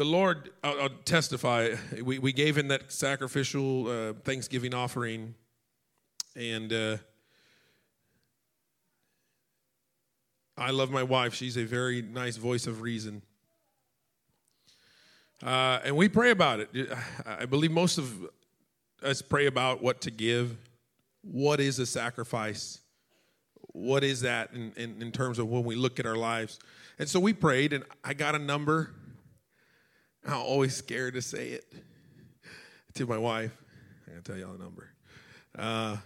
the Lord, I'll, I'll testify, we, we gave in that sacrificial uh, Thanksgiving offering, and uh, I love my wife. She's a very nice voice of reason. Uh, and we pray about it. I believe most of us pray about what to give. What is a sacrifice? What is that in, in, in terms of when we look at our lives? And so we prayed, and I got a number. I'm always scared to say it to my wife. I gotta tell y'all the number. Uh,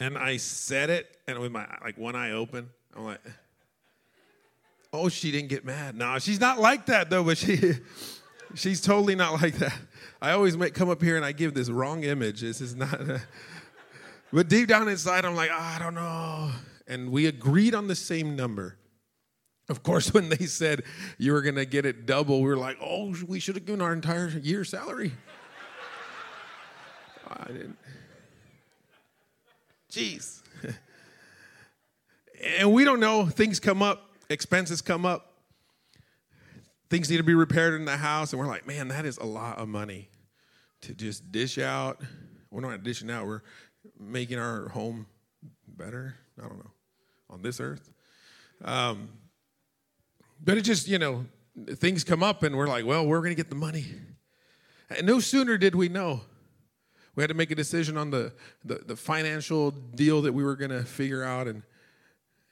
and I said it, and with my like one eye open, I'm like, "Oh, she didn't get mad." No, she's not like that though. But she, she's totally not like that. I always make, come up here and I give this wrong image. This is not. A, but deep down inside, I'm like, oh, I don't know. And we agreed on the same number. Of course, when they said you were going to get it double, we were like, oh, we should have given our entire year salary. I didn't. Jeez. and we don't know. Things come up, expenses come up, things need to be repaired in the house, and we're like, man, that is a lot of money to just dish out. We're not dishing out, we're making our home better. I don't know, on this earth. Um, but it just, you know, things come up, and we're like, well, we're going to get the money. And no sooner did we know we had to make a decision on the, the, the financial deal that we were going to figure out. And,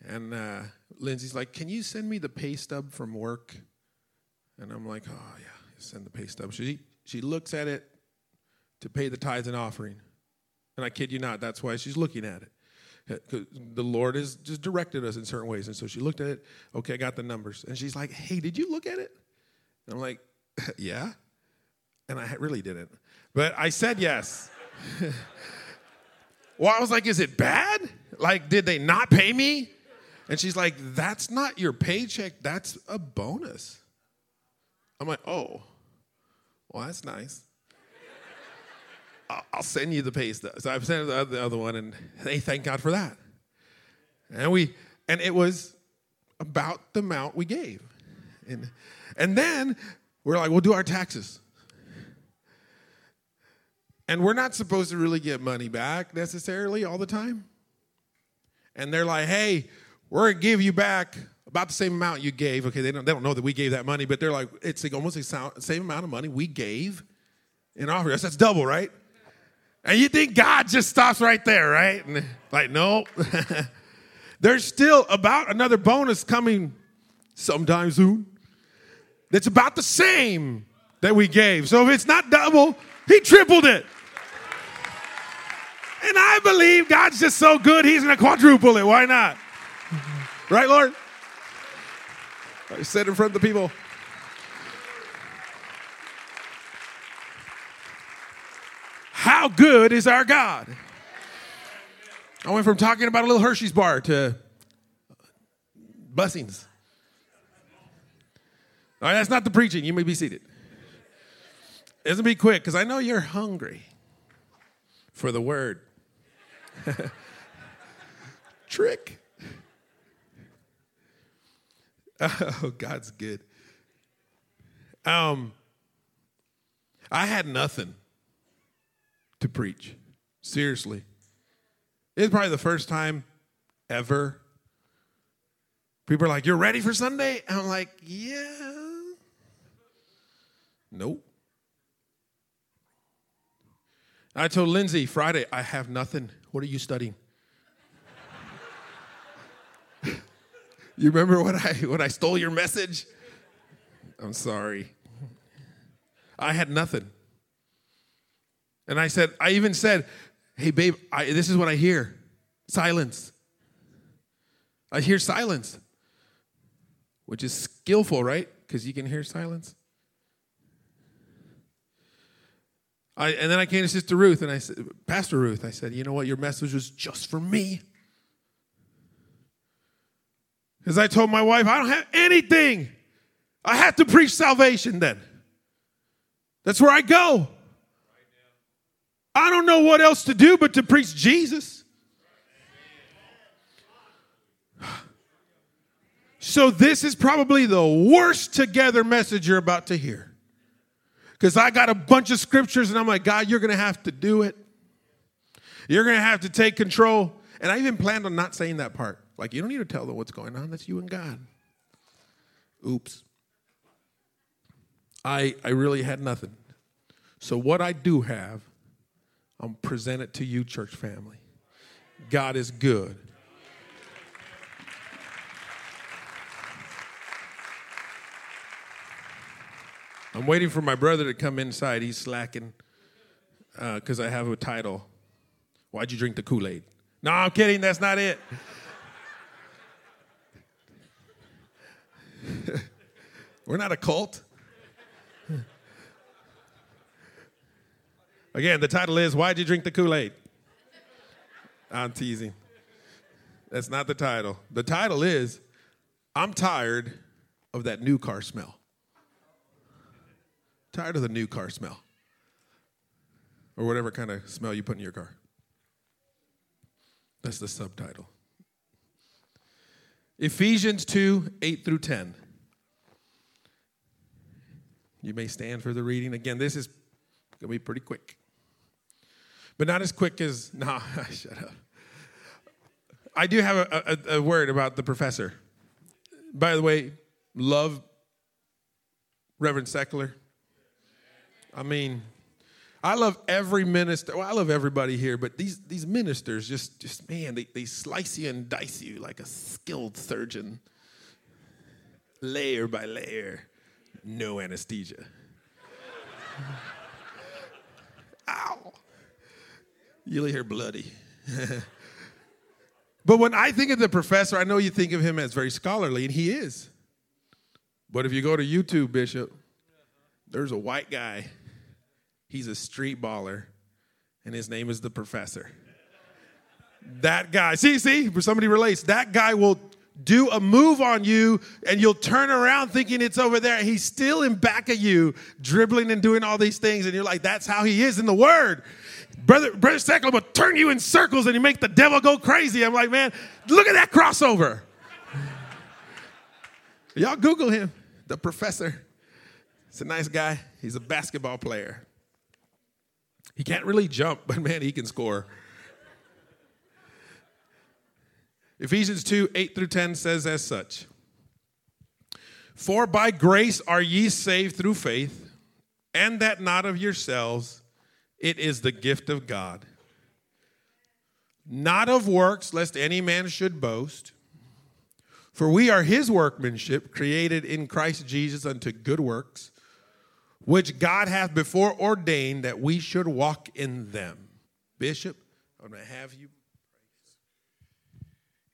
and uh, Lindsay's like, Can you send me the pay stub from work? And I'm like, Oh, yeah, send the pay stub. She, she looks at it to pay the tithes and offering. And I kid you not, that's why she's looking at it. The Lord has just directed us in certain ways. And so she looked at it. Okay, I got the numbers. And she's like, Hey, did you look at it? And I'm like, Yeah. And I really didn't. But I said yes. well, I was like, is it bad? Like, did they not pay me? And she's like, that's not your paycheck, that's a bonus. I'm like, oh, well, that's nice. I'll send you the pay stuff. So I've sent the other one, and they thank God for that. And we, and it was about the amount we gave. And, and then we're like, we'll do our taxes. And we're not supposed to really get money back necessarily all the time. And they're like, hey, we're to give you back about the same amount you gave. Okay, they don't, they don't know that we gave that money, but they're like, it's like almost the same amount of money we gave in offering. That's double, right? And you think God just stops right there, right? And like, no. There's still about another bonus coming sometime soon that's about the same that we gave. So if it's not double, he tripled it. And I believe God's just so good, He's going to quadruple it. Why not? Right, Lord? I said in front of the people. How good is our God? I went from talking about a little Hershey's bar to blessings. All right, that's not the preaching. You may be seated. It's gonna be quick because I know you're hungry for the word. Trick. Oh, God's good. Um, I had nothing to preach. Seriously. It's probably the first time ever. People are like, You're ready for Sunday? And I'm like, Yeah. Nope. I told Lindsay Friday, I have nothing. What are you studying? you remember when I when I stole your message? I'm sorry. I had nothing. And I said, I even said, hey babe, I, this is what I hear. Silence. I hear silence. Which is skillful, right? Because you can hear silence. I, and then I came to Sister Ruth and I said, Pastor Ruth, I said, you know what? Your message was just for me. Because I told my wife, I don't have anything. I have to preach salvation then. That's where I go. I don't know what else to do but to preach Jesus. So, this is probably the worst together message you're about to hear. Because I got a bunch of scriptures and I'm like, God, you're going to have to do it. You're going to have to take control. And I even planned on not saying that part. Like, you don't need to tell them what's going on. That's you and God. Oops. I, I really had nothing. So, what I do have, I'm present it to you, church family. God is good. I'm waiting for my brother to come inside. He's slacking because uh, I have a title. Why'd you drink the Kool Aid? No, I'm kidding. That's not it. We're not a cult. Again, the title is Why'd You Drink the Kool Aid? I'm teasing. That's not the title. The title is I'm tired of that new car smell. Tired of the new car smell. Or whatever kind of smell you put in your car. That's the subtitle. Ephesians 2 8 through 10. You may stand for the reading. Again, this is going to be pretty quick. But not as quick as, nah, shut up. I do have a, a, a word about the professor. By the way, love Reverend Seckler. I mean, I love every minister. Well, I love everybody here, but these, these ministers just, just man, they, they slice you and dice you like a skilled surgeon, layer by layer, no anesthesia. Ow. You'll hear bloody. but when I think of the professor, I know you think of him as very scholarly, and he is. But if you go to YouTube, Bishop, there's a white guy He's a street baller, and his name is the professor. That guy, see, see, somebody relates. That guy will do a move on you, and you'll turn around thinking it's over there. He's still in back of you, dribbling and doing all these things, and you're like, that's how he is in the Word. Brother, Brother Seckler will turn you in circles and you make the devil go crazy. I'm like, man, look at that crossover. Y'all Google him, the professor. He's a nice guy. He's a basketball player. He can't really jump, but man, he can score. Ephesians 2 8 through 10 says as such For by grace are ye saved through faith, and that not of yourselves, it is the gift of God. Not of works, lest any man should boast. For we are his workmanship, created in Christ Jesus unto good works which God hath before ordained that we should walk in them. Bishop, I'm going to have you.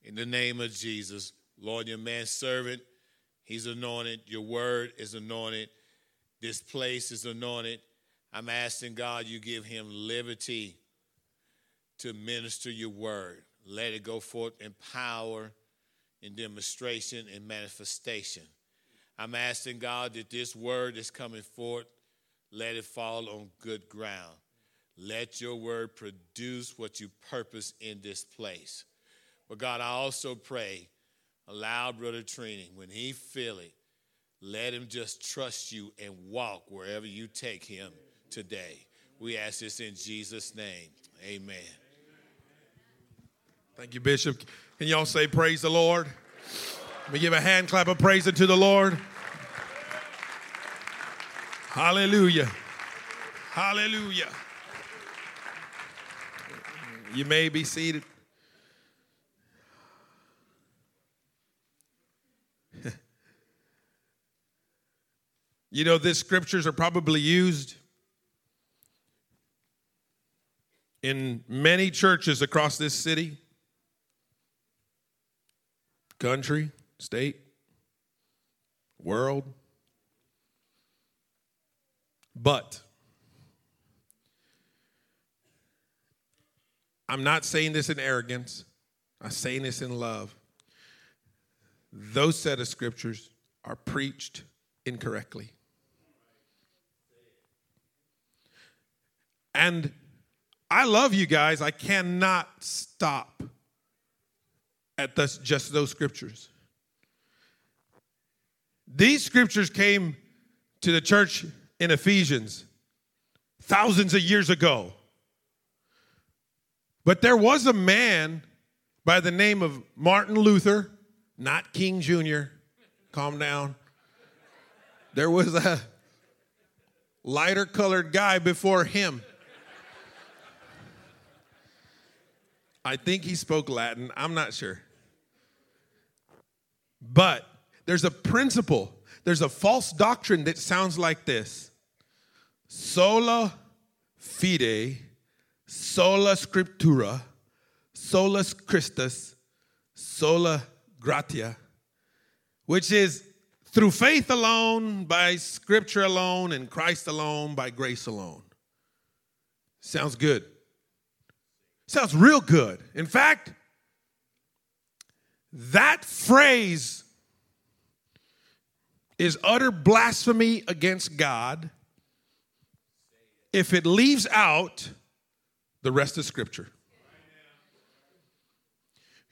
In the name of Jesus, Lord, your man servant, he's anointed. Your word is anointed. This place is anointed. I'm asking God you give him liberty to minister your word. Let it go forth in power, in demonstration, and manifestation. I'm asking God that this word is coming forth, let it fall on good ground. Let your word produce what you purpose in this place. But God, I also pray, allow Brother Trini, when he feel it, let him just trust you and walk wherever you take him today. We ask this in Jesus' name. Amen. Thank you, Bishop. Can y'all say praise the Lord? Let me give a hand clap of praise to the Lord. Hallelujah. Hallelujah. You may be seated. you know, these scriptures are probably used in many churches across this city country, state, world. But I'm not saying this in arrogance, I'm saying this in love. Those set of scriptures are preached incorrectly. And I love you guys. I cannot stop at just those scriptures. These scriptures came to the church in Ephesians thousands of years ago. But there was a man by the name of Martin Luther, not King Jr. Calm down. There was a lighter colored guy before him. I think he spoke Latin. I'm not sure. But there's a principle, there's a false doctrine that sounds like this sola fide, sola scriptura, solus Christus, sola gratia, which is through faith alone, by scripture alone, and Christ alone, by grace alone. Sounds good. Sounds real good. In fact, that phrase is utter blasphemy against God if it leaves out the rest of Scripture.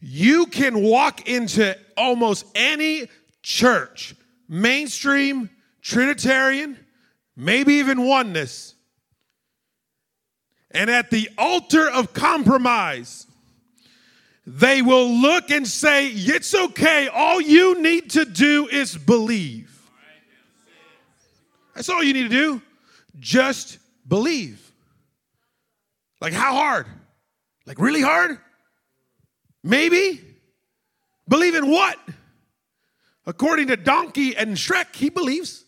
You can walk into almost any church, mainstream, Trinitarian, maybe even oneness, and at the altar of compromise, they will look and say, It's okay. All you need to do is believe. That's all you need to do. Just believe. Like, how hard? Like, really hard? Maybe? Believe in what? According to Donkey and Shrek, he believes.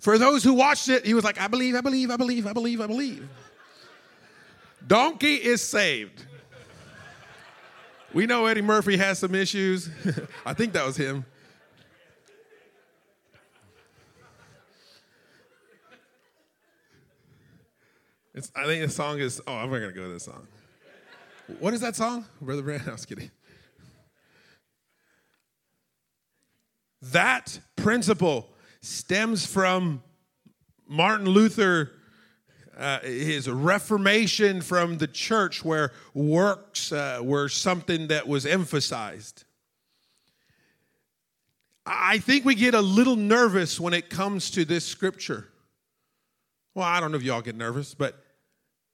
For those who watched it, he was like, I believe, I believe, I believe, I believe, I believe. Donkey is saved. We know Eddie Murphy has some issues. I think that was him. It's, I think the song is, oh, I'm not going to go to this song. What is that song? Brother Brand? I was kidding. That principle stems from Martin Luther, uh, his reformation from the church, where works uh, were something that was emphasized. I think we get a little nervous when it comes to this scripture. Well, I don't know if y'all get nervous, but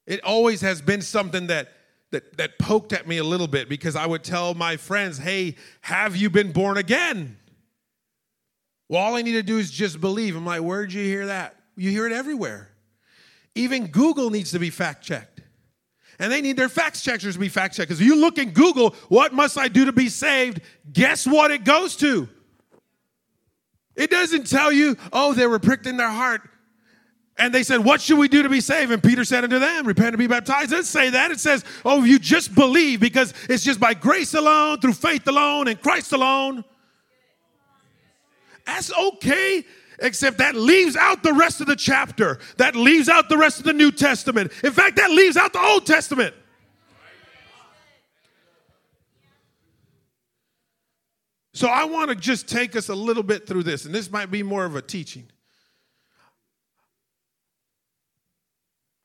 it always has been something that that, that poked at me a little bit because I would tell my friends, hey, have you been born again? Well, all I need to do is just believe. I'm like, where'd you hear that? You hear it everywhere. Even Google needs to be fact checked. And they need their fact checkers to be fact checked. Because if you look in Google, what must I do to be saved? Guess what it goes to? It doesn't tell you, oh, they were pricked in their heart. And they said, What should we do to be saved? And Peter said unto them, Repent and be baptized. It doesn't say that. It says, Oh, you just believe because it's just by grace alone, through faith alone, and Christ alone. That's okay, except that leaves out the rest of the chapter. That leaves out the rest of the New Testament. In fact, that leaves out the Old Testament. So I want to just take us a little bit through this, and this might be more of a teaching.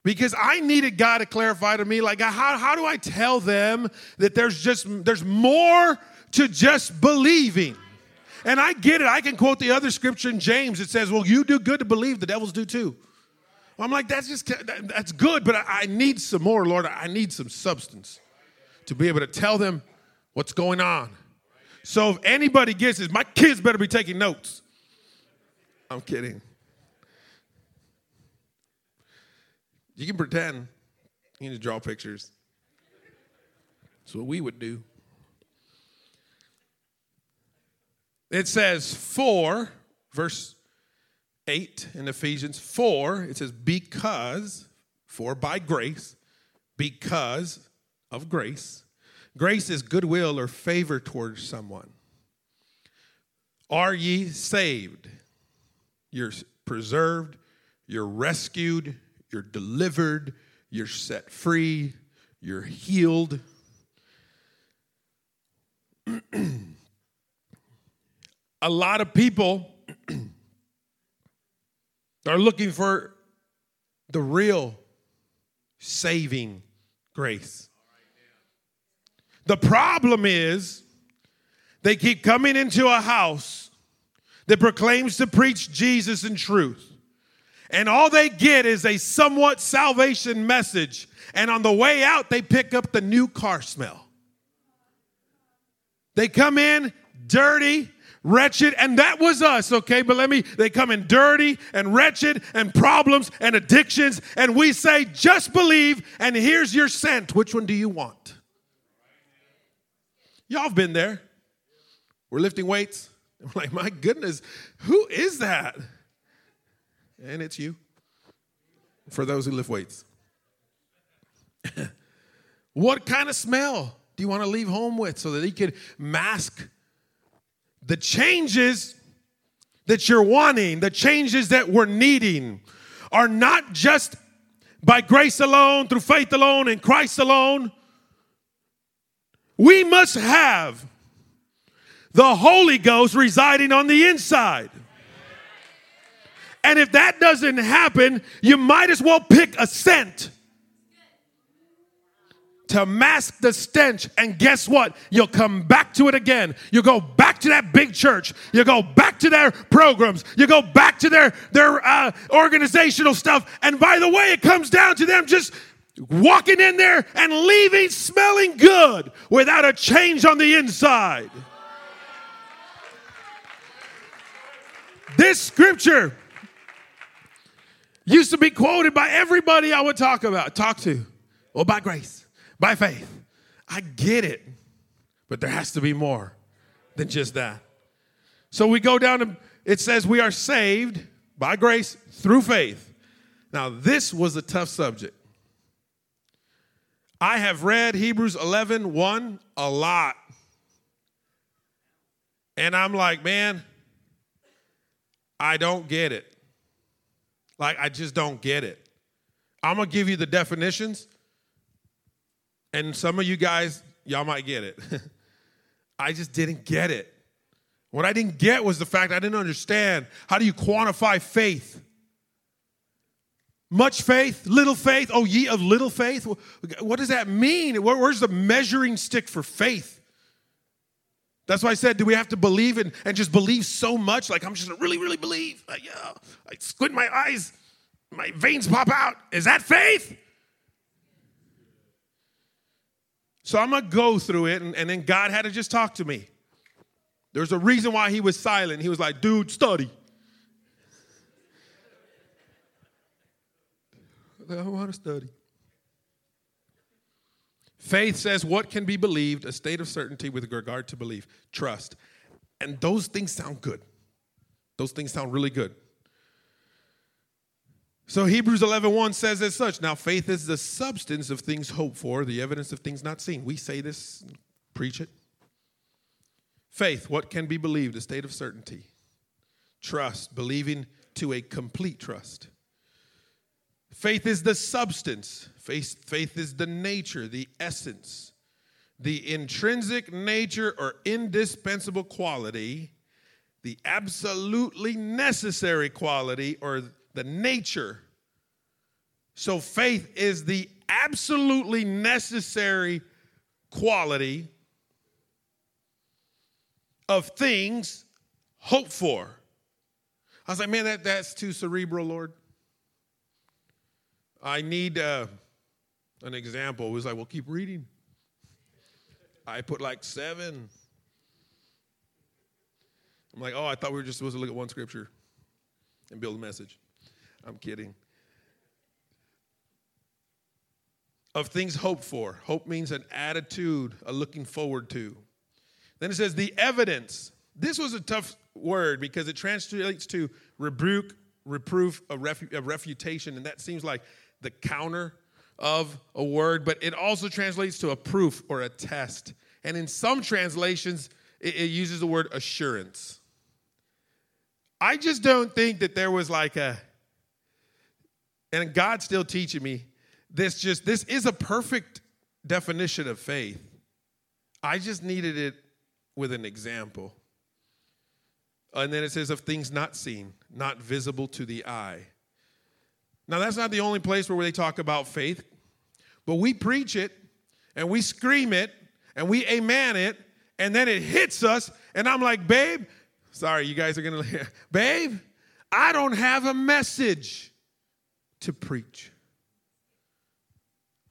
because i needed god to clarify to me like how, how do i tell them that there's just there's more to just believing and i get it. I can quote the other scripture in james. It says well you do good to believe the devils do too. Well, i'm like that's just that's good but i need some more lord. I need some substance to be able to tell them what's going on. So if anybody gets this my kids better be taking notes. I'm kidding. You can pretend. You can draw pictures. That's what we would do. It says, for, verse 8 in Ephesians 4, it says, because, for by grace, because of grace. Grace is goodwill or favor towards someone. Are ye saved? You're preserved, you're rescued, you're delivered, you're set free, you're healed. a lot of people are looking for the real saving grace. The problem is They keep coming into a house that proclaims to preach Jesus in truth. And all they get is a somewhat salvation message. And on the way out, they pick up the new car smell. They come in dirty, wretched, and that was us, okay? But let me, they come in dirty and wretched and problems and addictions, and we say, just believe, and here's your scent. Which one do you want? Y'all have been there. We're lifting weights. We're like, my goodness, who is that? And it's you. For those who lift weights. what kind of smell do you want to leave home with so that he could mask the changes that you're wanting, the changes that we're needing, are not just by grace alone, through faith alone, in Christ alone. We must have the Holy Ghost residing on the inside. And if that doesn't happen, you might as well pick a scent to mask the stench. And guess what? You'll come back to it again. You go back to that big church. You go back to their programs. You go back to their their uh, organizational stuff. And by the way, it comes down to them just walking in there and leaving smelling good without a change on the inside. This scripture used to be quoted by everybody I would talk about, talk to. Well, by grace, by faith. I get it, but there has to be more than just that. So we go down to, it says we are saved by grace through faith. Now, this was a tough subject. I have read Hebrews 11 1 a lot. And I'm like, man, I don't get it. Like, I just don't get it. I'm going to give you the definitions, and some of you guys, y'all might get it. I just didn't get it. What I didn't get was the fact I didn't understand how do you quantify faith? Much faith, little faith, oh, ye of little faith? What does that mean? Where's the measuring stick for faith? That's why I said, do we have to believe and, and just believe so much? Like, I'm just gonna really, really believe. Yeah, I squint my eyes, my veins pop out. Is that faith? So I'm gonna go through it, and, and then God had to just talk to me. There's a reason why he was silent. He was like, dude, study. I want to study. Faith says what can be believed, a state of certainty with regard to belief, trust. And those things sound good. Those things sound really good. So Hebrews 11:1 says as such, now faith is the substance of things hoped for, the evidence of things not seen. We say this, preach it. Faith, what can be believed, a state of certainty. Trust, believing to a complete trust. Faith is the substance, faith, faith is the nature, the essence, the intrinsic nature or indispensable quality, the absolutely necessary quality or the nature. So faith is the absolutely necessary quality of things hoped for. I was like, man, that, that's too cerebral, Lord. I need uh, an example. It was like, well, keep reading. I put like seven. I'm like, oh, I thought we were just supposed to look at one scripture and build a message. I'm kidding. Of things hoped for. Hope means an attitude, a looking forward to. Then it says the evidence. This was a tough word because it translates to rebuke, reproof, a, refu- a refutation, and that seems like the counter of a word, but it also translates to a proof or a test. And in some translations, it, it uses the word assurance. I just don't think that there was like a, and God's still teaching me this just, this is a perfect definition of faith. I just needed it with an example. And then it says, of things not seen, not visible to the eye. Now, that's not the only place where they talk about faith, but we preach it and we scream it and we amen it and then it hits us, and I'm like, babe, sorry, you guys are gonna, babe, I don't have a message to preach.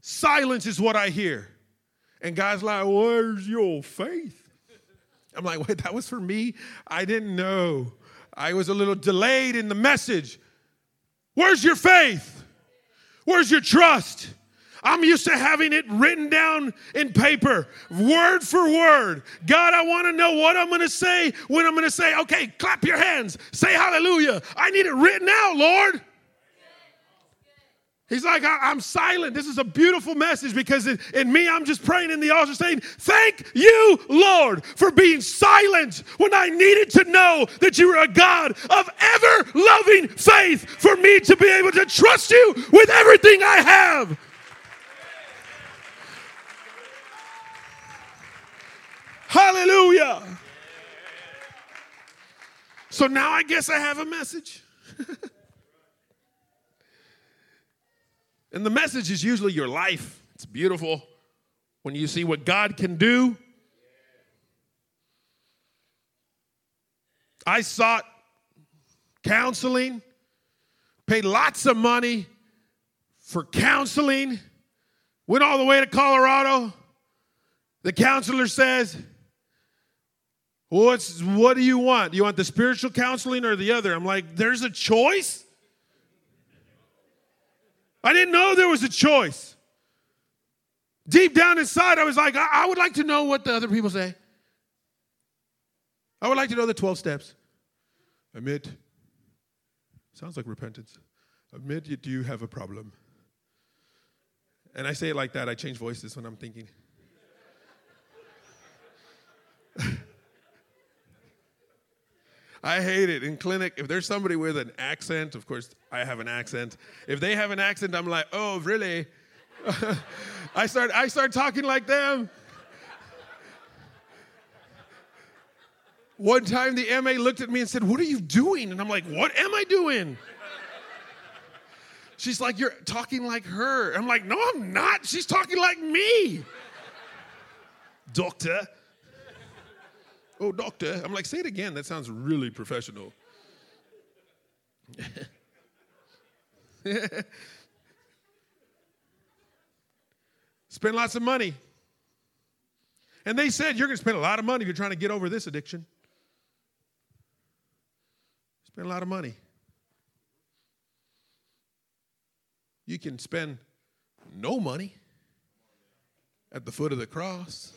Silence is what I hear. And God's like, where's your faith? I'm like, wait, that was for me? I didn't know. I was a little delayed in the message. Where's your faith? Where's your trust? I'm used to having it written down in paper, word for word. God, I want to know what I'm going to say when I'm going to say, okay, clap your hands, say hallelujah. I need it written out, Lord. He's like, I, am silent. This is a beautiful message because in, in, me, I'm just praying in the altar saying, Thank you, Lord, for being silent when I needed to know that you were a God of ever loving faith for me to be able to trust you with everything I have. Hallelujah. So now I guess I have a message. and the message is usually your life. It's beautiful when you see what God can do. I sought counseling, paid lots of money for counseling, went all the way to Colorado. The counselor says, What's what do you want? Do you want the spiritual counseling or the other? I'm like, there's a choice? I didn't know there was a choice. Deep down inside, I was like, I, I would like to know what the other people say. I would like to know the 12 steps. Admit, sounds like repentance. Admit you do you have a problem. And I say it like that. I change voices when I'm thinking. I hate it in clinic. If there's somebody with an accent, of course I have an accent. If they have an accent, I'm like, oh, really? I start I start talking like them. One time the MA looked at me and said, What are you doing? And I'm like, What am I doing? She's like, You're talking like her. I'm like, No, I'm not. She's talking like me. Doctor. Oh, doctor. I'm like, say it again. That sounds really professional. spend lots of money. And they said, You're going to spend a lot of money if you're trying to get over this addiction. Spend a lot of money. You can spend no money at the foot of the cross.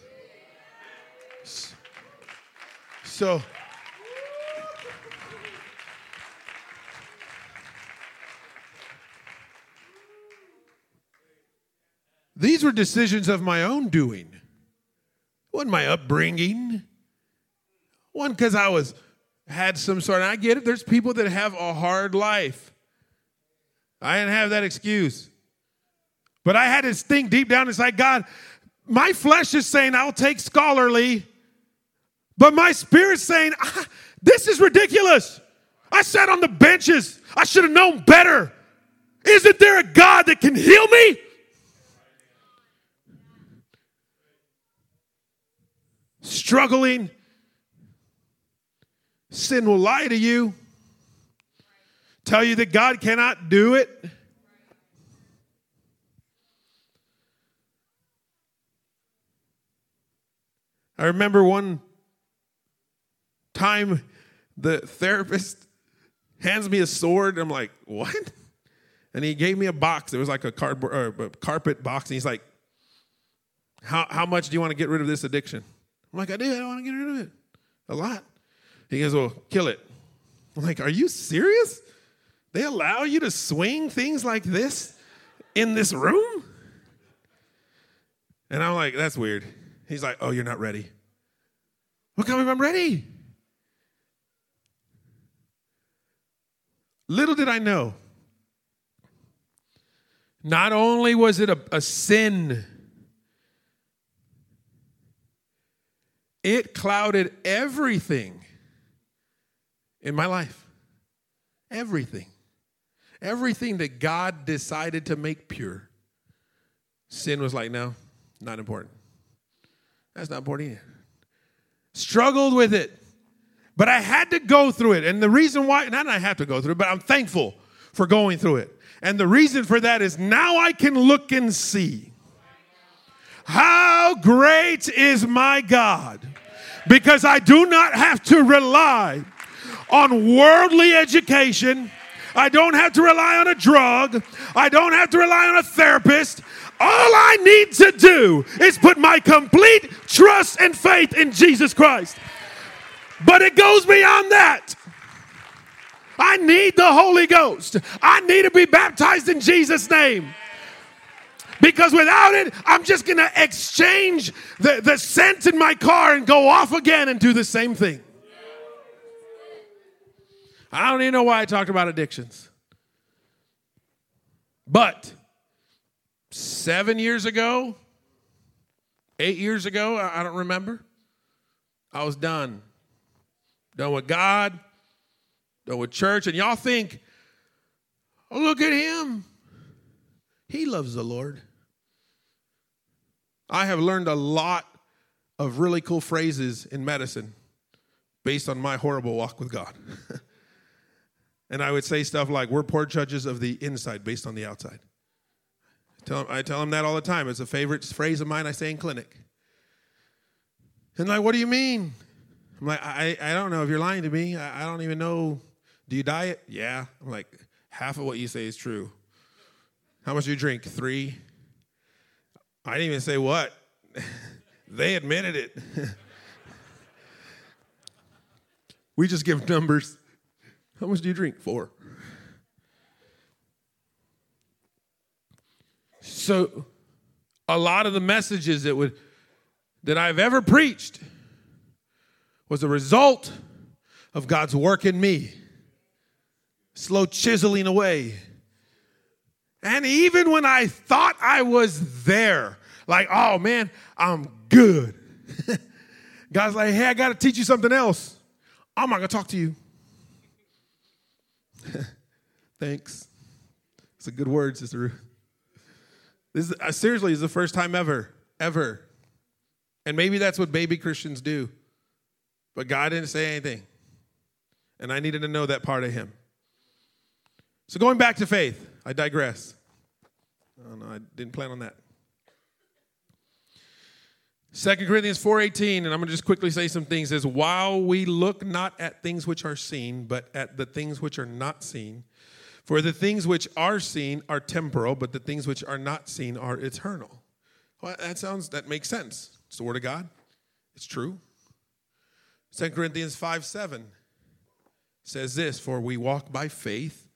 So, these were decisions of my own doing. One, my upbringing. One, because I was had some sort. And I get it. There's people that have a hard life. I didn't have that excuse. But I had to think deep down inside God, my flesh is saying I'll take scholarly but my spirit's saying, ah, This is ridiculous. I sat on the benches. I should have known better. Isn't there a God that can heal me? Struggling. Sin will lie to you, tell you that God cannot do it. I remember one time the therapist hands me a sword. I'm like, what? And he gave me a box. It was like a cardboard a carpet box. And he's like, how, how much do you want to get rid of this addiction? I'm like, I do. I don't want to get rid of it. A lot. He goes, well, kill it. I'm like, are you serious? They allow you to swing things like this in this room? And I'm like, that's weird. He's like, oh, you're not ready. What come if I'm ready? Little did I know, not only was it a, a sin, it clouded everything in my life. Everything. Everything that God decided to make pure. Sin was like, no, not important. That's not important either. struggled with it. But I had to go through it. And the reason why, not I have to go through it, but I'm thankful for going through it. And the reason for that is now I can look and see how great is my God because I do not have to rely on worldly education. I don't have to rely on a drug. I don't have to rely on a therapist. All I need to do is put my complete trust and faith in Jesus Christ. But it goes beyond that. I need the Holy Ghost. I need to be baptized in Jesus' name. Because without it, I'm just going to exchange the, the scent in my car and go off again and do the same thing. I don't even know why I talked about addictions. But seven years ago, eight years ago, I don't remember, I was done. Done with God, done with church. And y'all think, oh, look at him. He loves the Lord. I have learned a lot of really cool phrases in medicine based on my horrible walk with God. and I would say stuff like, We're poor judges of the inside based on the outside. I tell, them, I tell them that all the time. It's a favorite phrase of mine I say in clinic. And like, what do you mean? I'm like, I, I don't know if you're lying to me. I, I don't even know. Do you diet? Yeah. I'm like, half of what you say is true. How much do you drink? Three. I didn't even say what. they admitted it. we just give numbers. How much do you drink? Four. So, a lot of the messages that would that I've ever preached was a result of God's work in me, slow chiseling away and even when I thought I was there, like, oh man, I'm good. God's like, hey, I got to teach you something else. I'm not going to talk to you. Thanks. It's a good word, Sister Ruth. This is, uh, seriously is the first time ever, ever. And maybe that's what baby Christians do. But God didn't say anything. And I needed to know that part of Him. So going back to faith. I digress. Oh, no, I didn't plan on that. 2 Corinthians 4:18 and I'm going to just quickly say some things says while we look not at things which are seen but at the things which are not seen for the things which are seen are temporal but the things which are not seen are eternal. Well that sounds that makes sense. It's the word of God. It's true. 2 Corinthians 5 7 says this For we walk by faith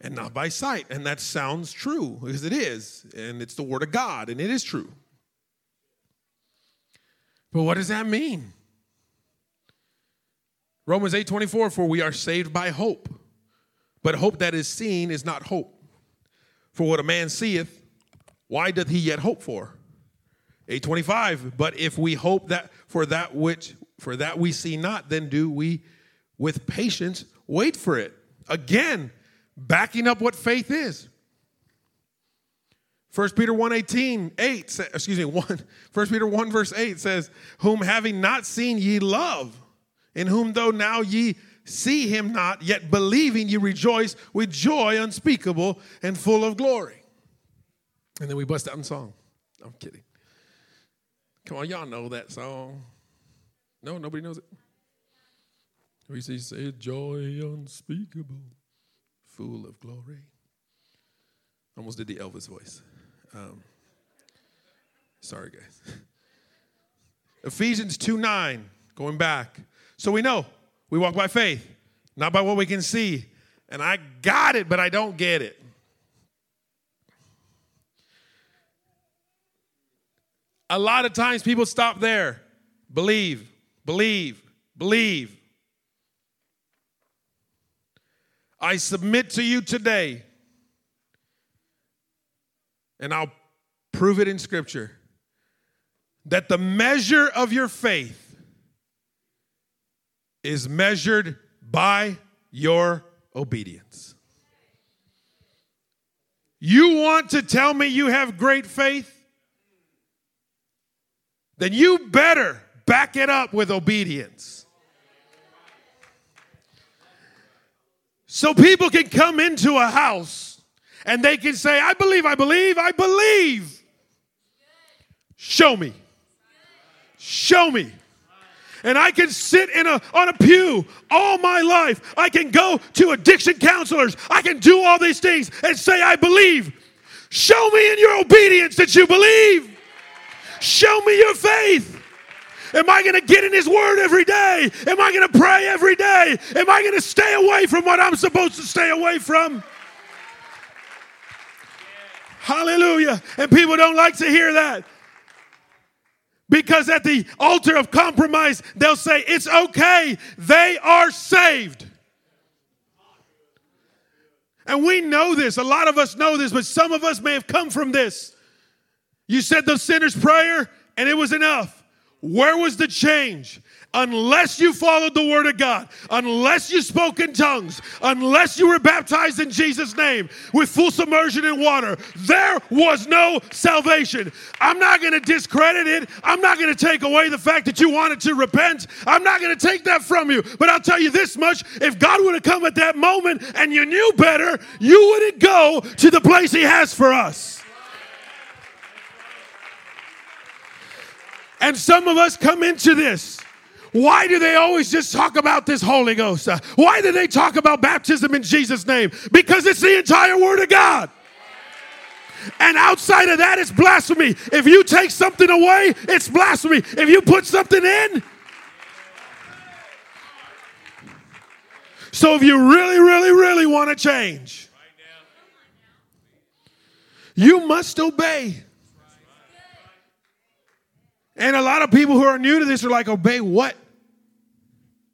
and not by sight. And that sounds true because it is. And it's the word of God and it is true. But what does that mean? Romans 8 24, for we are saved by hope. But hope that is seen is not hope. For what a man seeth, why doth he yet hope for? 825, but if we hope that for that which for that we see not, then do we with patience wait for it. Again, backing up what faith is. 1 Peter 1 18, 8, excuse me, 1, 1 Peter 1 verse 8 says, Whom having not seen ye love, in whom though now ye see him not, yet believing ye rejoice with joy unspeakable and full of glory. And then we bust out in song. I'm kidding. Come on, y'all know that song. No, nobody knows it. We see, say, joy unspeakable full of glory. Almost did the Elvis voice. Um, sorry, guys. Ephesians 2 9, going back. So we know we walk by faith, not by what we can see. And I got it, but I don't get it. A lot of times people stop there. Believe, believe, believe. I submit to you today, and I'll prove it in Scripture, that the measure of your faith is measured by your obedience. You want to tell me you have great faith? Then you better back it up with obedience. So people can come into a house and they can say, I believe, I believe, I believe. Show me. Show me. And I can sit in a, on a pew all my life. I can go to addiction counselors. I can do all these things and say, I believe. Show me in your obedience that you believe. Show me your faith. Am I going to get in His Word every day? Am I going to pray every day? Am I going to stay away from what I'm supposed to stay away from? Hallelujah. And people don't like to hear that. Because at the altar of compromise, they'll say, It's okay, they are saved. And we know this. A lot of us know this, but some of us may have come from this. You said the sinner's prayer, and it was enough. Where was the change? Unless you followed the word of God, unless you spoke in tongues, unless you were baptized in Jesus' name with full submersion in water, there was no salvation. I'm not going to discredit it. I'm not going to take away the fact that you wanted to repent. I'm not going to take that from you. But I'll tell you this much if God would have come at that moment and you knew better, you wouldn't go to the place He has for us. And some of us come into this. Why do they always just talk about this Holy Ghost? Uh, why do they talk about baptism in Jesus' name? Because it's the entire Word of God. And outside of that, it's blasphemy. If you take something away, it's blasphemy. If you put something in, so if you really, really, really want to change, you must obey. And a lot of people who are new to this are like, obey what?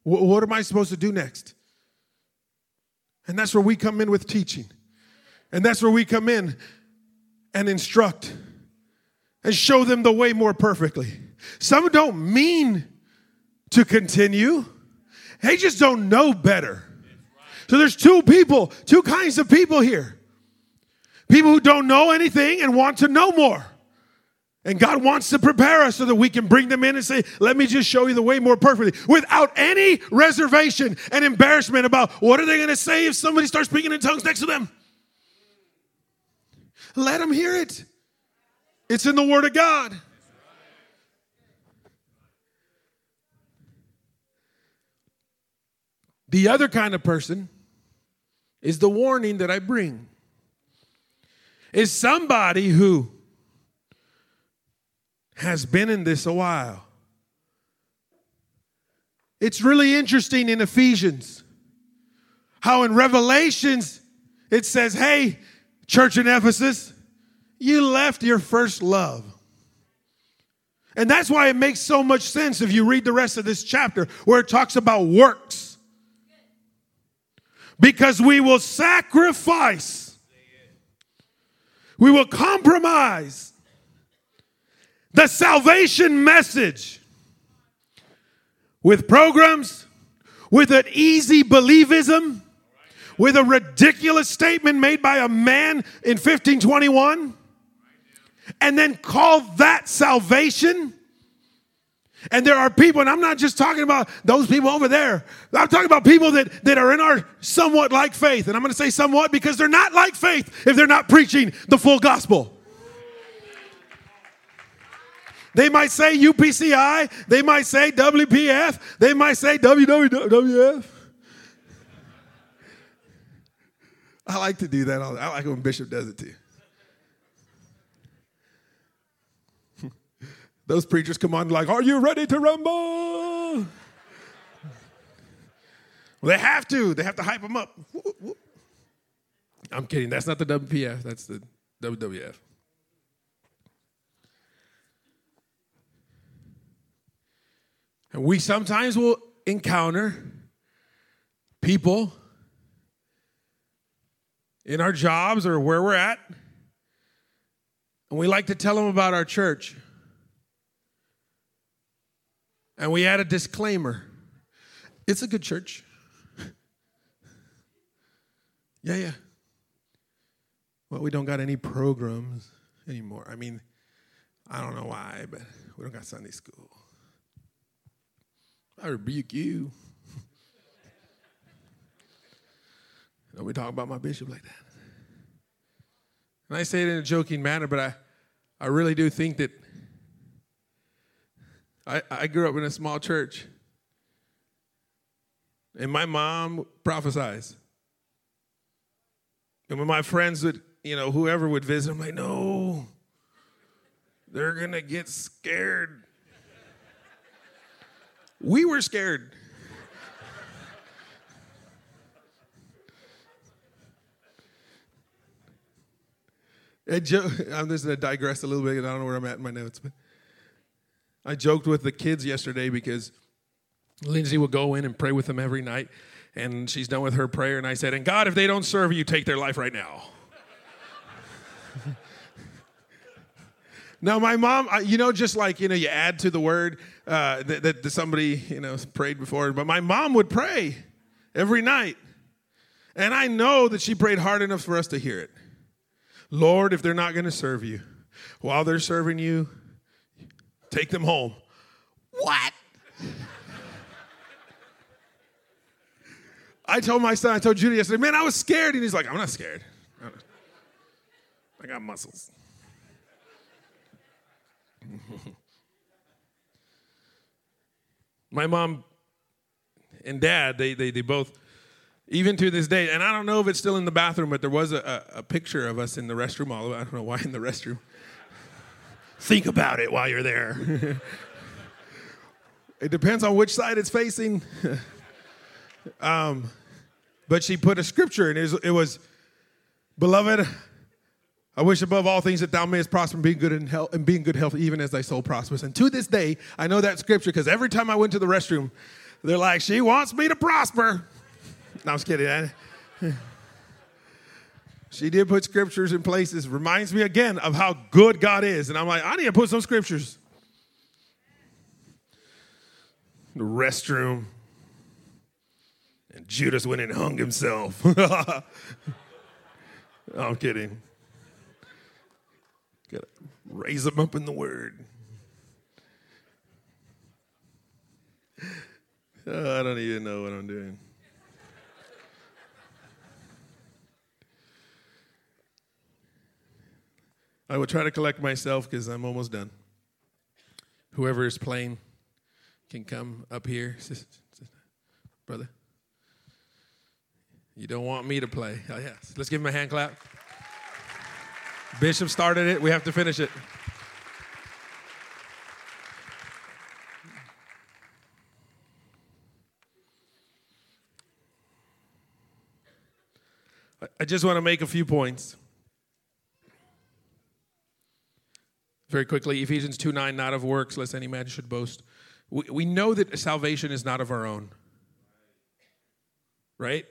What am I supposed to do next? And that's where we come in with teaching. And that's where we come in and instruct and show them the way more perfectly. Some don't mean to continue, they just don't know better. So there's two people, two kinds of people here people who don't know anything and want to know more. And God wants to prepare us so that we can bring them in and say, let me just show you the way more perfectly without any reservation and embarrassment about what are they going to say if somebody starts speaking in tongues next to them. Let them hear it. It's in the Word of God. The other kind of person is the warning that I bring. Is somebody who has been in this a while. It's really interesting in Ephesians how in Revelations it says, Hey, church in Ephesus, you left your first love. And that's why it makes so much sense if you read the rest of this chapter where it talks about works. Because we will sacrifice, we will compromise the salvation message with programs, with an easy believism, with a ridiculous statement made by a man in 1521, and then call that salvation. And there are people, and I'm not just talking about those people over there. I'm talking about people that, that are in our somewhat like faith. And I'm going to say somewhat because they're not like faith if they're not preaching the full gospel. They might say UPCI. They might say WPF. They might say WWF. I like to do that. I like when Bishop does it too. Those preachers come on like, "Are you ready to rumble?" Well, they have to. They have to hype them up. I'm kidding. That's not the WPF. That's the WWF. And we sometimes will encounter people in our jobs or where we're at, and we like to tell them about our church. And we add a disclaimer it's a good church. yeah, yeah. Well, we don't got any programs anymore. I mean, I don't know why, but we don't got Sunday school. I rebuke you. Don't we talk about my bishop like that? And I say it in a joking manner, but I, I really do think that I, I grew up in a small church. And my mom prophesies. And when my friends would, you know, whoever would visit, I'm like, no, they're going to get scared. We were scared. jo- I'm just going to digress a little bit. I don't know where I'm at in my notes, but I joked with the kids yesterday because Lindsay will go in and pray with them every night, and she's done with her prayer. And I said, "And God, if they don't serve you, take their life right now." now, my mom, you know, just like you know, you add to the word uh, that, that somebody you know prayed before, but my mom would pray every night, and I know that she prayed hard enough for us to hear it. Lord, if they're not going to serve you, while they're serving you, take them home. What? I told my son, I told Judy yesterday, man, I was scared. And he's like, I'm not scared. I got muscles. my mom and dad, they, they, they both even to this day. And I don't know if it's still in the bathroom, but there was a, a, a picture of us in the restroom. All I don't know why in the restroom. Think about it while you're there. it depends on which side it's facing. um, but she put a scripture, and it was, it was, "Beloved, I wish above all things that thou mayest prosper and be good in health, and be in good health, even as thy soul prospers." And to this day, I know that scripture because every time I went to the restroom, they're like, "She wants me to prosper." No, I was kidding. She did put scriptures in places. Reminds me again of how good God is. And I'm like, I need to put some scriptures. The restroom. And Judas went and hung himself. I'm kidding. Gotta raise them up in the word. Oh, I don't even know what I'm doing. I will try to collect myself because I'm almost done. Whoever is playing can come up here. Brother, you don't want me to play. Oh, yes. Let's give him a hand clap. Bishop started it, we have to finish it. I just want to make a few points. Very quickly, Ephesians 2 9, not of works, lest any man should boast. We, we know that salvation is not of our own. Right?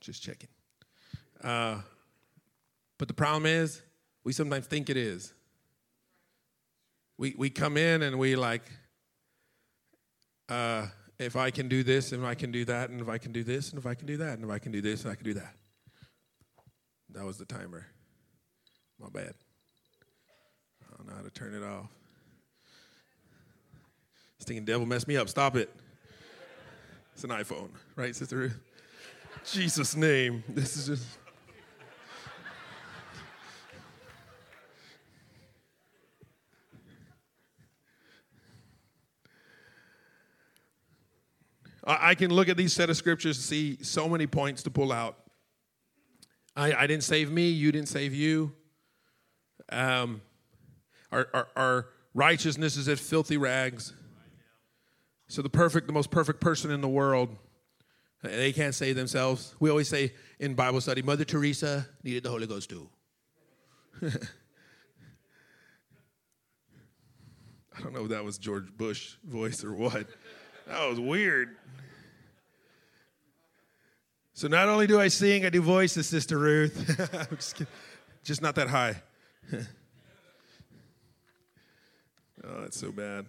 Just checking. Uh, but the problem is, we sometimes think it is. We, we come in and we like, uh, if I can do this, and I can do that, and if I can do this, and if I can do that, and if I can do this, and I can do that. That was the timer. My bad. I don't know how to turn it off. This thinking devil messed me up. Stop it. It's an iPhone, right, Sister Ruth? Jesus' name. This is just. I can look at these set of scriptures and see so many points to pull out. I, I didn't save me, you didn't save you. Um, our, our, our righteousness is as filthy rags. So the perfect, the most perfect person in the world, they can't save themselves. We always say in Bible study, Mother Teresa needed the Holy Ghost too. I don't know if that was George Bush voice or what. That was weird. So not only do I sing, I do voices, Sister Ruth. just, just not that high. oh, that's so bad.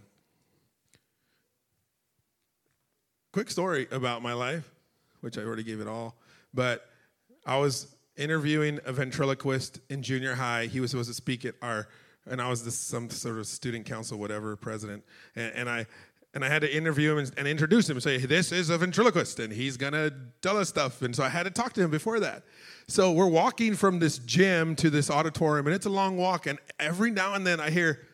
Quick story about my life, which I already gave it all. But I was interviewing a ventriloquist in junior high. He was supposed to speak at our and I was this, some sort of student council, whatever, president, and, and I and I had to interview him and, and, introduce him and say, "This is a ventriloquist, and he's gonna tell us stuff." And so I had to talk to him before that. So we're walking from this gym to this auditorium, and it's a long walk. And every now and then I hear,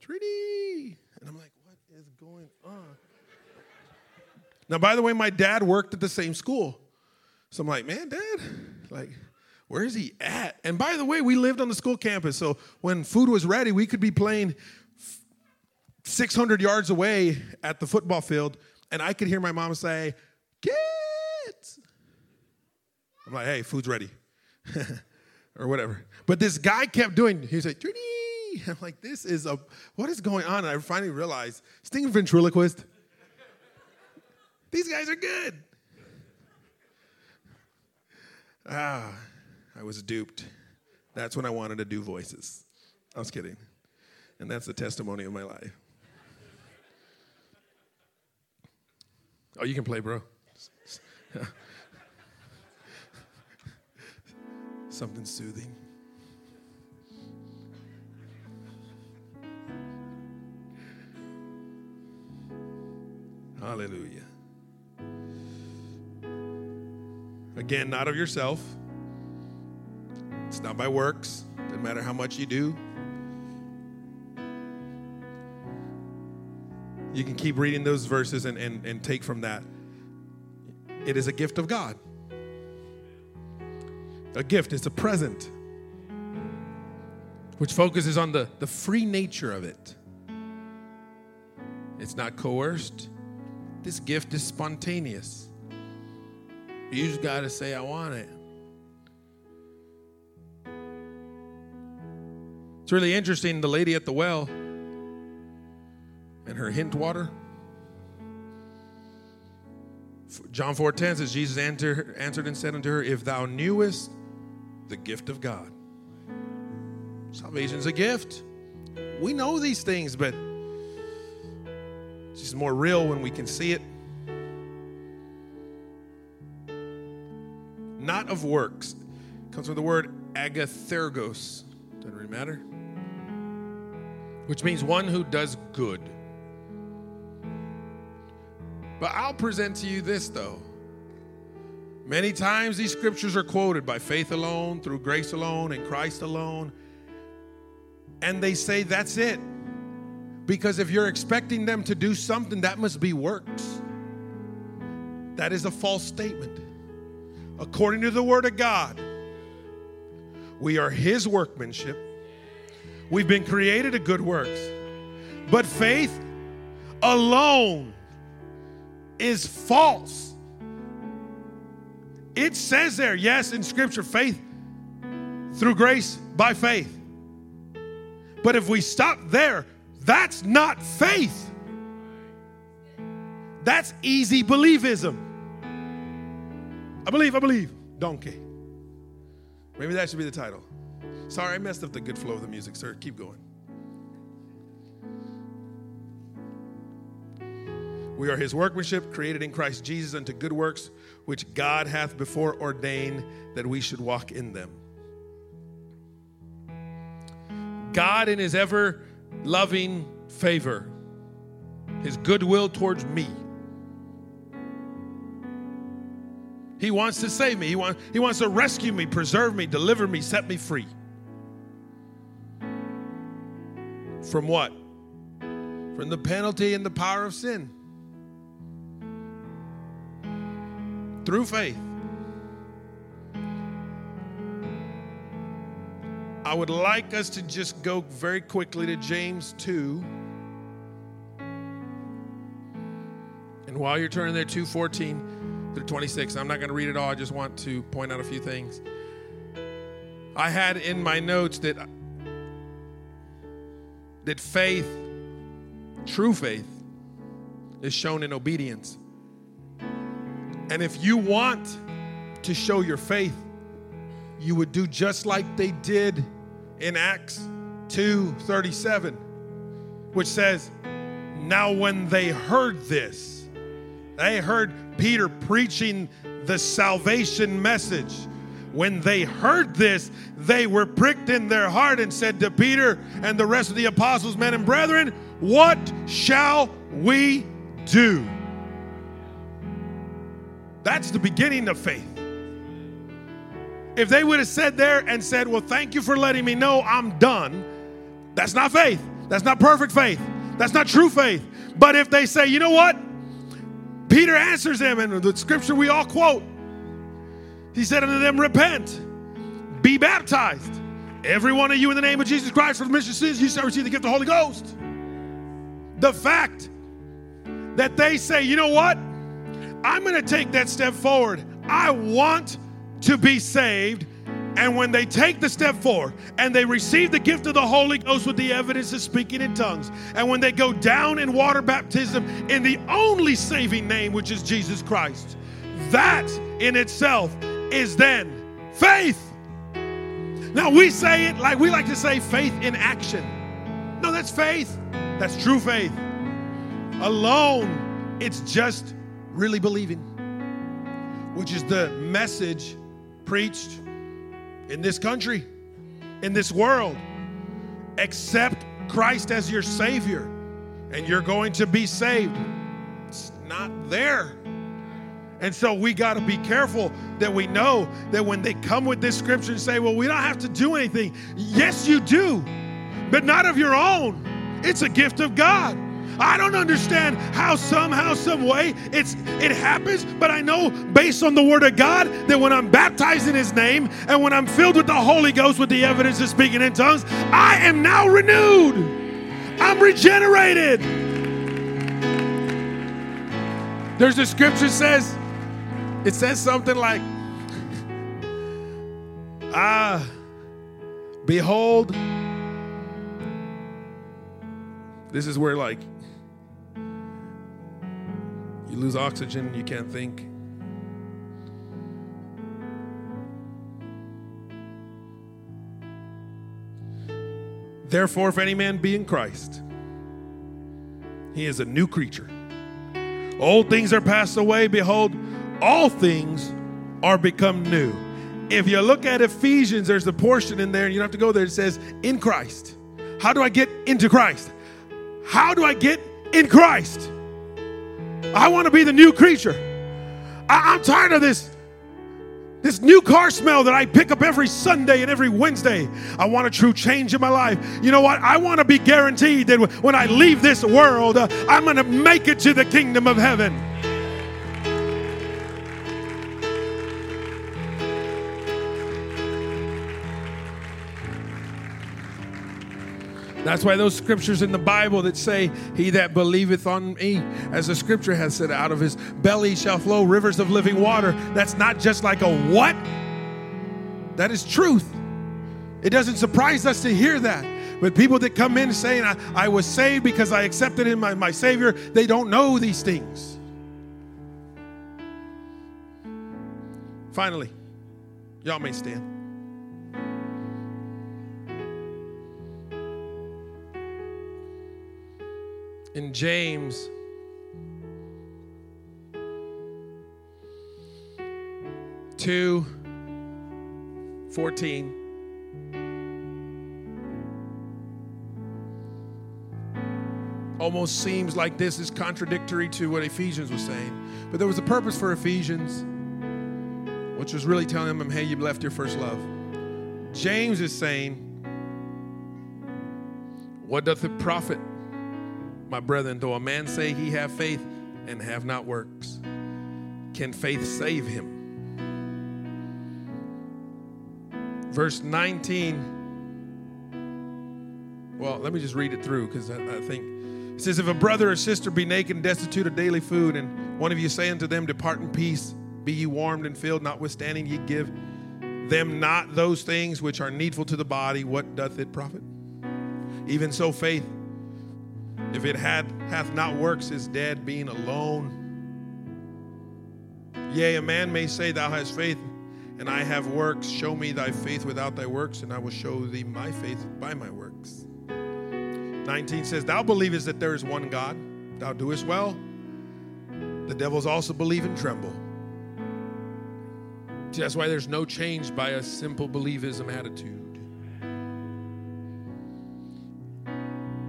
"Treaty," and I'm like, "What is going on?" Now, by the way, my dad worked at the same school, so I'm like, "Man, Dad, like." Where is he at? And by the way, we lived on the school campus, so when food was ready, we could be playing 600 yards away at the football field, and I could hear my mom say, Kids! I'm like, hey, food's ready. or whatever. But this guy kept doing, he said, Trudy! I'm like, this is a, what is going on? And I finally realized, stinging ventriloquist. These guys are good. Ah, I was duped. That's when I wanted to do voices. I was kidding. And that's the testimony of my life. Oh, you can play, bro. Something soothing. Hallelujah. Again, not of yourself. It's not by works. Doesn't matter how much you do. You can keep reading those verses and, and, and take from that. It is a gift of God. A gift, it's a present, which focuses on the, the free nature of it. It's not coerced. This gift is spontaneous. You just got to say, I want it. It's really interesting. The lady at the well, and her hint water. John 4:10 says Jesus answered, answered and said unto her, If thou knewest the gift of God. Salvation's a gift. We know these things, but it's just more real when we can see it. Not of works. Comes from the word agathoergos. Doesn't really matter. Which means one who does good. But I'll present to you this, though. Many times these scriptures are quoted by faith alone, through grace alone, in Christ alone. And they say that's it. Because if you're expecting them to do something, that must be works. That is a false statement. According to the Word of God, we are His workmanship. We've been created to good works. But faith alone is false. It says there, yes, in Scripture, faith through grace by faith. But if we stop there, that's not faith. That's easy believism. I believe, I believe. Donkey. Maybe that should be the title. Sorry, I messed up the good flow of the music, sir. Keep going. We are his workmanship, created in Christ Jesus unto good works, which God hath before ordained that we should walk in them. God, in his ever loving favor, his goodwill towards me, he wants to save me. He, want, he wants to rescue me, preserve me, deliver me, set me free. From what? From the penalty and the power of sin. Through faith. I would like us to just go very quickly to James 2. And while you're turning there, 214 through 26, I'm not going to read it all. I just want to point out a few things. I had in my notes that, that faith, true faith, is shown in obedience. And if you want to show your faith, you would do just like they did in Acts 2:37, which says, "Now when they heard this, they heard Peter preaching the salvation message. When they heard this, they were pricked in their heart and said to Peter and the rest of the apostles, men and brethren, what shall we do? That's the beginning of faith. If they would have said there and said, Well, thank you for letting me know I'm done, that's not faith. That's not perfect faith. That's not true faith. But if they say, You know what? Peter answers them, and the scripture we all quote. He said unto them, Repent, be baptized, every one of you in the name of Jesus Christ for the mission of sins, you shall receive the gift of the Holy Ghost. The fact that they say, You know what? I'm going to take that step forward. I want to be saved. And when they take the step forward and they receive the gift of the Holy Ghost with the evidence of speaking in tongues, and when they go down in water baptism in the only saving name, which is Jesus Christ, that in itself is then faith. Now we say it like we like to say faith in action. No, that's faith. That's true faith. Alone, it's just really believing, which is the message preached in this country, in this world. Accept Christ as your Savior, and you're going to be saved. It's not there. And so we got to be careful that we know that when they come with this scripture and say, well, we don't have to do anything. Yes, you do, but not of your own. It's a gift of God. I don't understand how somehow, some way it's it happens, but I know based on the word of God that when I'm baptized in his name and when I'm filled with the Holy Ghost with the evidence of speaking in tongues, I am now renewed. I'm regenerated. There's a scripture says, it says something like, Ah, behold, this is where like you lose oxygen, you can't think. Therefore, if any man be in Christ, he is a new creature. Old things are passed away. Behold, all things are become new. If you look at Ephesians, there's a portion in there, and you don't have to go there. It says, in Christ. How do I get into Christ? How do I get in Christ? I want to be the new creature. I, am tired of this. This new car smell that I pick up every Sunday and every Wednesday. I want a true change in my life. You know what? I want to be guaranteed that when I leave this world, uh, I'm going to make it to the kingdom of heaven. That's why those scriptures in the Bible that say, He that believeth on me, as the scripture has said, out of his belly shall flow rivers of living water. That's not just like a what? That is truth. It doesn't surprise us to hear that. But people that come in saying, I, I was saved because I accepted him, my, my Savior, they don't know these things. Finally, y'all may stand. In James. Two fourteen. Almost seems like this is contradictory to what Ephesians was saying. But there was a purpose for Ephesians, which was really telling them, hey, you've left your first love. James is saying, What doth it profit? My brethren, though a man say he have faith and have not works, can faith save him? Verse 19. Well, let me just read it through because I, I, think it says, If a brother or sister be naked and destitute of daily food, and one of you say unto them, Depart in peace, be ye warmed and filled, notwithstanding ye give them not those things which are needful to the body, what doth it profit? Even so, faith if it had hath not works, is dead, being alone. Yea, a man may say, Thou hast faith, and I have works. Show me thy faith without thy works, and I will show thee my faith by my works. 19 says, Thou believest that there is one God, thou doest well. The devils also believe and tremble. See, that's why there's no change by a simple believism attitude.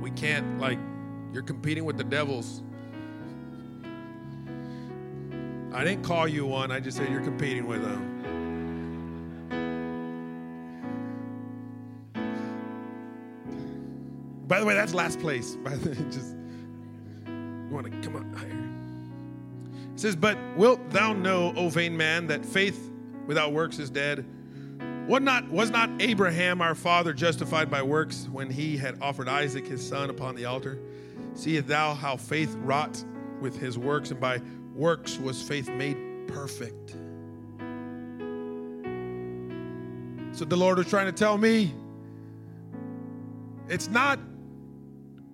We can't, like, you're competing with the devils. I didn't call you one, I just said you're competing with them. By the way, that's last place. By the just you want to come up higher. It says, But wilt thou know, O vain man, that faith without works is dead? What not was not Abraham our father justified by works when he had offered Isaac his son upon the altar? Seest thou how faith wrought with his works, and by works was faith made perfect? So the Lord was trying to tell me it's not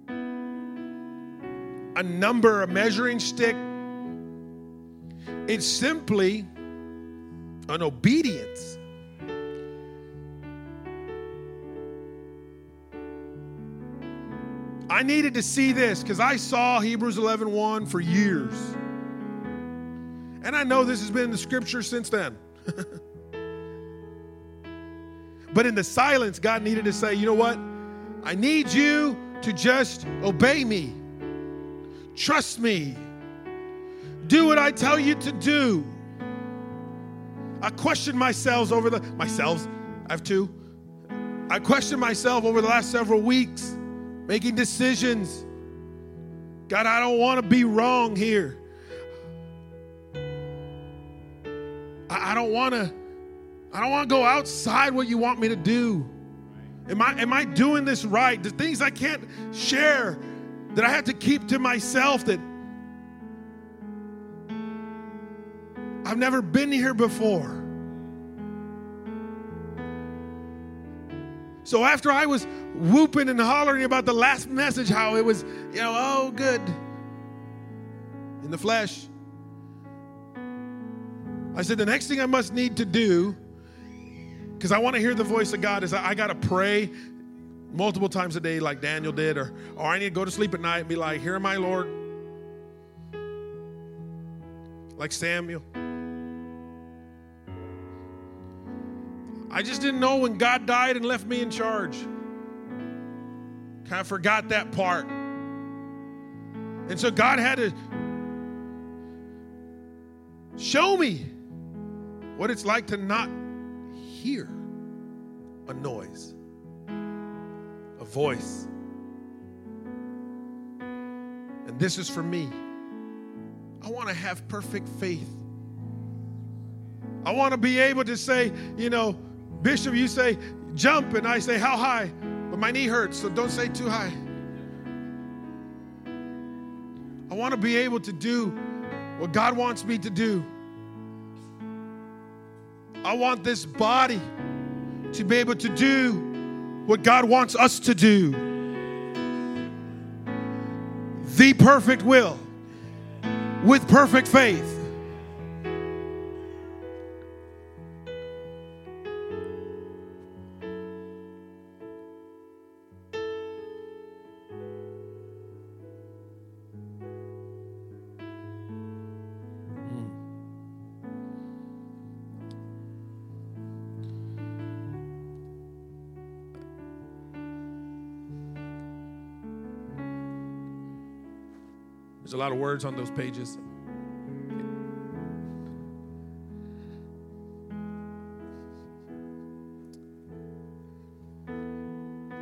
a number, a measuring stick. It's simply an obedience. I needed to see this because I saw Hebrews 11 1 for years. And I know this has been in the scripture since then. but in the silence, God needed to say, you know what? I need you to just obey me. Trust me. Do what I tell you to do. I question myself over the myself. I have two. I question myself over the last several weeks, making decisions. God, I don't want to be wrong here. I, I don't want to. I don't want to go outside what you want me to do. Am I am I doing this right? The things I can't share that I have to keep to myself that I've never been here before. So after I was whooping and hollering about the last message, how it was, you know, oh, good in the flesh, I said, the next thing I must need to do, because I want to hear the voice of God, is I, I got to pray multiple times a day like Daniel did, or, or I need to go to sleep at night and be like, Here am I, Lord. Like Samuel. I just didn't know when God died and left me in charge. Kind of forgot that part. And so God had to show me what it's like to not hear a noise a voice. And this is for me. I want to have perfect faith. I want to be able to say, you know, Bishop, you say jump, and I say how high, but my knee hurts, so don't say too high. I want to be able to do what God wants me to do. I want this body to be able to do what God wants us to do. The perfect will with perfect faith. Lot of words on those pages.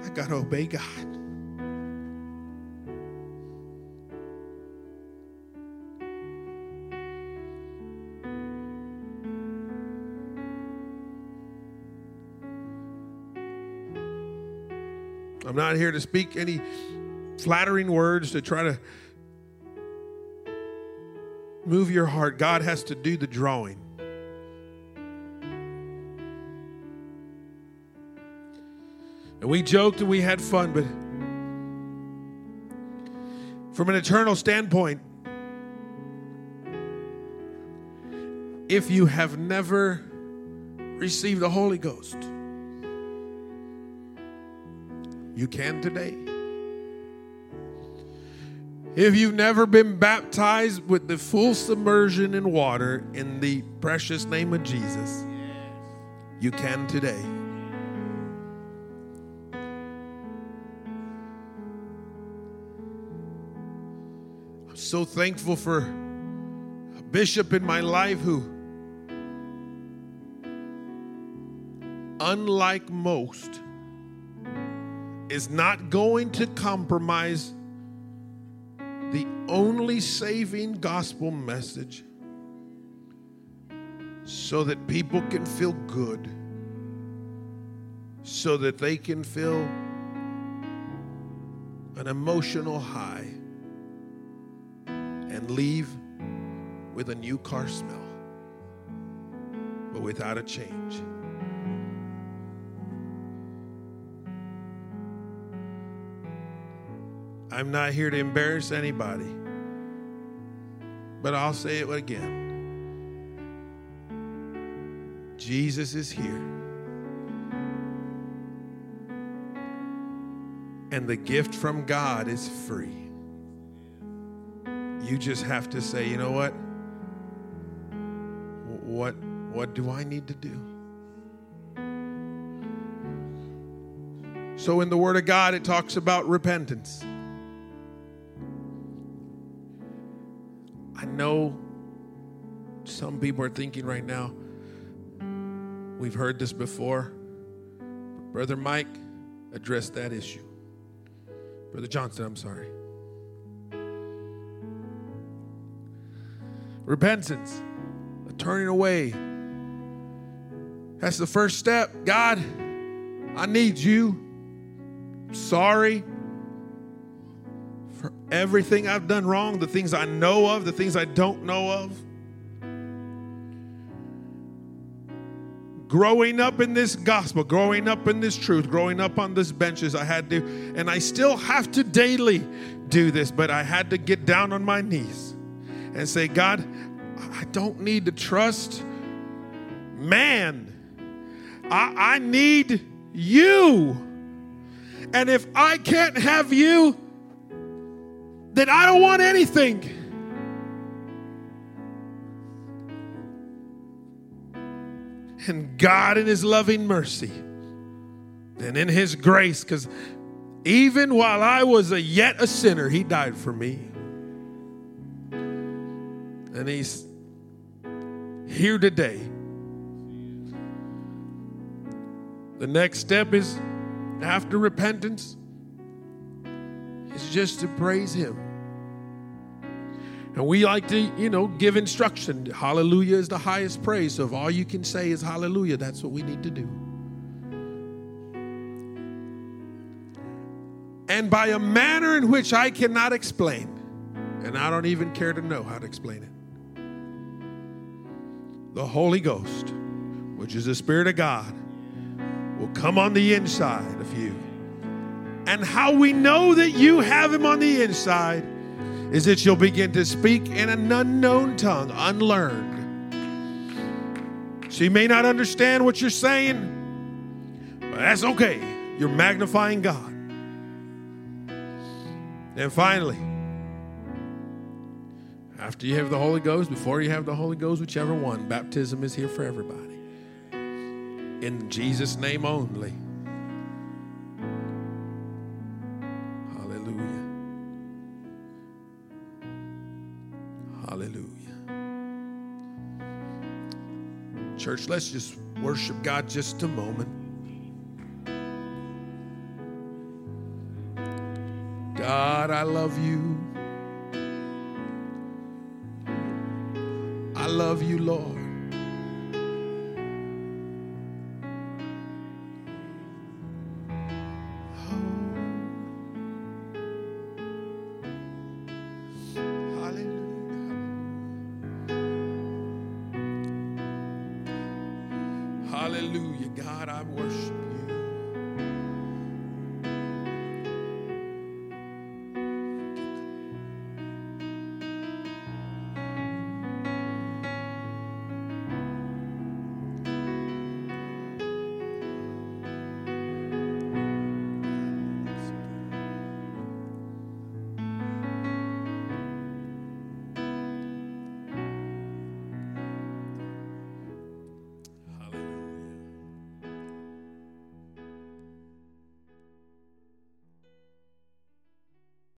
I got to obey God. I'm not here to speak any flattering words to try to move your heart. God has to do the drawing. And we joked and we had fun, but from an eternal standpoint, if you have never received the Holy Ghost, you can today. If you've never been baptized with the full submersion in water in the precious name of Jesus, you can today. I'm so thankful for a bishop in my life who, unlike most, is not going to compromise only saving gospel message so that people can feel good, so that they can feel an emotional high and leave with a new car smell, but without a change. I'm not here to embarrass anybody, but I'll say it again. Jesus is here. And the gift from God is free. You just have to say, you know what? What what do I need to do? So in the word of God it talks about repentance. I know some people are thinking right now, we've heard this before. Brother Mike addressed that issue. Brother Johnson, I'm sorry. Repentance, a turning away. That's the first step. God, I need you. Sorry everything I've done wrong, the things I know of, the things I don't know of. Growing up in this gospel, growing up in this truth, growing up on this benches, I had to, and I still have to daily do this, but I had to get down on my knees and say, God, I don't need to trust man. I, I need you. And if I can't have you, then I don't want anything. And God, in His loving mercy and in His grace, because even while I was a yet a sinner, He died for me. And He's here today. The next step is after repentance is just to praise Him. And we like to, you know, give instruction. Hallelujah is the highest praise. So if all you can say is hallelujah, that's what we need to do. And by a manner in which I cannot explain, and I don't even care to know how to explain it, the Holy Ghost, which is the Spirit of God, will come on the inside of you. And how we know that you have Him on the inside is that you'll begin to speak in an unknown tongue, unlearned. She may not understand what you're saying, but that's okay. You're magnifying God. And finally, after you have the Holy Ghost, before you have the Holy Ghost, whichever one, baptism is here for everybody. In Jesus' name only. Church, let's just worship God just a moment. God, I love you. I love you, Lord.